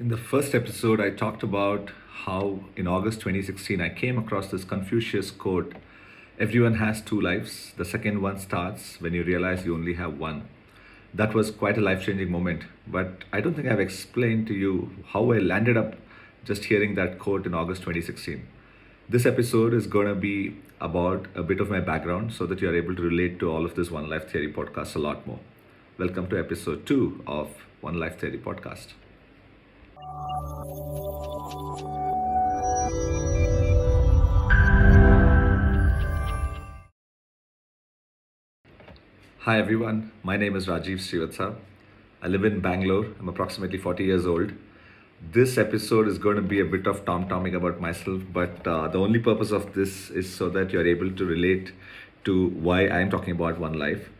In the first episode, I talked about how in August 2016 I came across this Confucius quote Everyone has two lives. The second one starts when you realize you only have one. That was quite a life changing moment, but I don't think I've explained to you how I landed up just hearing that quote in August 2016. This episode is going to be about a bit of my background so that you are able to relate to all of this One Life Theory podcast a lot more. Welcome to episode 2 of One Life Theory podcast. Hi everyone, my name is Rajiv Srivatsa. I live in Bangalore. I'm approximately 40 years old. This episode is going to be a bit of tom tomming about myself, but uh, the only purpose of this is so that you're able to relate to why I'm talking about One Life.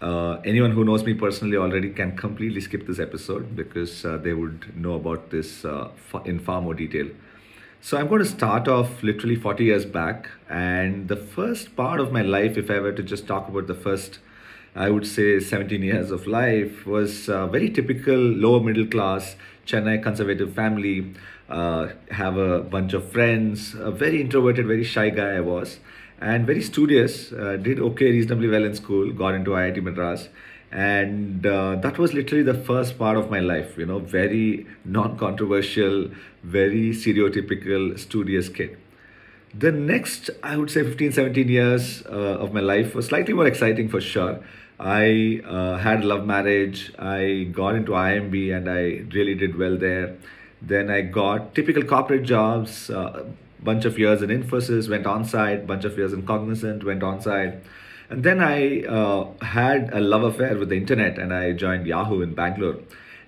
Uh, anyone who knows me personally already can completely skip this episode because uh, they would know about this uh, in far more detail. So I'm going to start off literally 40 years back, and the first part of my life, if I were to just talk about the first I would say 17 years of life was a very typical lower middle class Chennai conservative family. Uh, have a bunch of friends, a very introverted, very shy guy I was, and very studious. Uh, did okay reasonably well in school, got into IIT Madras, and uh, that was literally the first part of my life. You know, very non-controversial, very stereotypical studious kid. The next, I would say, 15, 17 years uh, of my life was slightly more exciting for sure. I uh, had love marriage. I got into IIMB and I really did well there. Then I got typical corporate jobs, uh, bunch of years in Infosys, went on site, bunch of years in Cognizant, went on site. And then I uh, had a love affair with the internet and I joined Yahoo in Bangalore.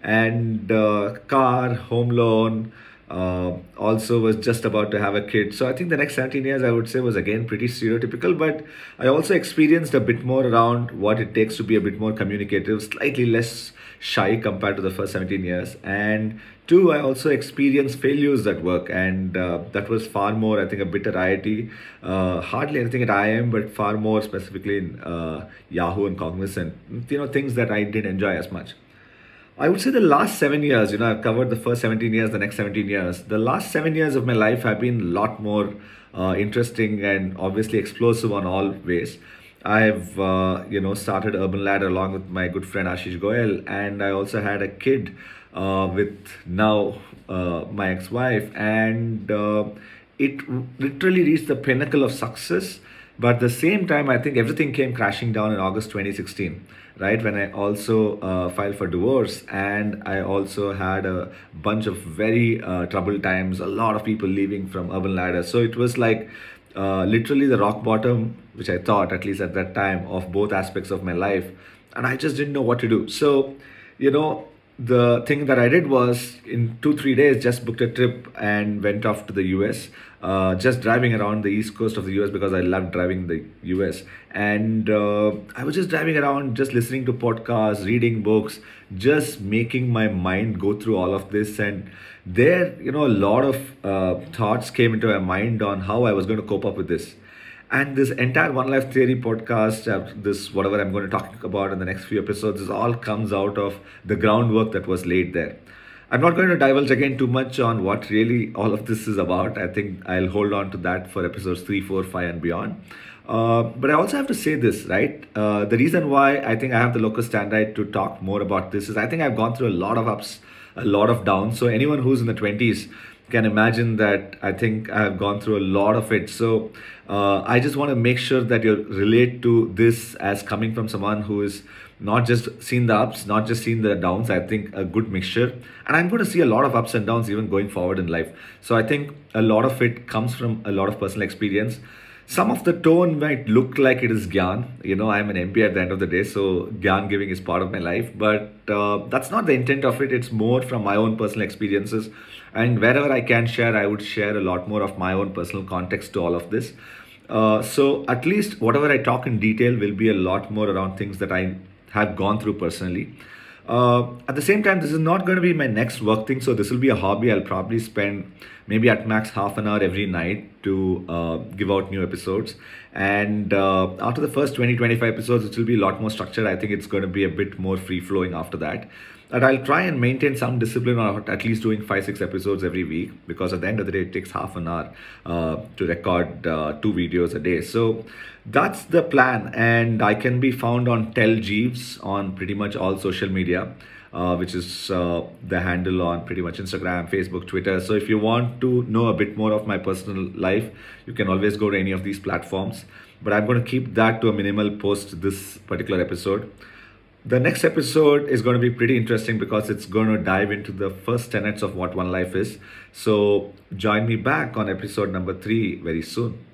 And uh, car, home loan, uh, also was just about to have a kid. So I think the next 17 years, I would say, was again pretty stereotypical. But I also experienced a bit more around what it takes to be a bit more communicative, slightly less shy compared to the first 17 years. And two, I also experienced failures at work, and uh, that was far more, I think, a bit at IIT. Uh, hardly anything at IIM, but far more specifically in uh, Yahoo and Cognizant. You know, things that I didn't enjoy as much. I would say the last seven years, you know, I've covered the first 17 years, the next 17 years. The last seven years of my life have been a lot more uh, interesting and obviously explosive on all ways. I've, uh, you know, started Urban Ladder along with my good friend Ashish Goel, and I also had a kid uh, with now uh, my ex-wife, and uh, it literally reached the pinnacle of success but at the same time, I think everything came crashing down in August 2016, right? When I also uh, filed for divorce and I also had a bunch of very uh, troubled times, a lot of people leaving from Urban Ladder. So it was like uh, literally the rock bottom, which I thought, at least at that time, of both aspects of my life. And I just didn't know what to do. So, you know, the thing that I did was in two, three days, just booked a trip and went off to the US, uh, just driving around the east coast of the US because I love driving the US. And uh, I was just driving around, just listening to podcasts, reading books, just making my mind go through all of this. And there, you know, a lot of uh, thoughts came into my mind on how I was going to cope up with this and this entire one life theory podcast uh, this whatever i'm going to talk about in the next few episodes this all comes out of the groundwork that was laid there i'm not going to divulge again too much on what really all of this is about i think i'll hold on to that for episodes 3 4 5 and beyond uh, but I also have to say this, right? Uh, the reason why I think I have the locus standi to talk more about this is I think I've gone through a lot of ups, a lot of downs. So anyone who's in the 20s can imagine that I think I've gone through a lot of it. So uh, I just want to make sure that you relate to this as coming from someone who is not just seen the ups, not just seen the downs. I think a good mixture. And I'm going to see a lot of ups and downs even going forward in life. So I think a lot of it comes from a lot of personal experience some of the tone might look like it is gyan. You know i'm an mp at the end of the day so gyan giving is part of my life. But uh, that's not the intent of it. It's more from my own personal experiences. And wherever i can share i would share a lot more of my own personal context to all of this. Uh, so at least whatever i talk in detail will be a lot more around things that i have gone through personally. Uh, at the same time, this is not going to be my next work thing. So this will be a hobby. I'll probably spend maybe at max half an hour every night to uh, give out new episodes. And uh, after the first 20, 25 episodes, it will be a lot more structured. I think it's going to be a bit more free flowing after that. that I'll try and maintain some discipline or at least doing five, six episodes every week because at the end of the day, it takes half an hour uh, to record uh, two videos a day. So that's the plan. And I can be found on Tell Jeeves on pretty much all social media. Uh, which is uh, the handle on pretty much Instagram, Facebook, Twitter. So if you want to know a bit more of my personal life, you can always go to any of these platforms. But I'm going to keep that to a minimal post this particular episode. The next episode is going to be pretty interesting because it's going to dive into the first tenets of what one life is. So join me back on episode number three very soon.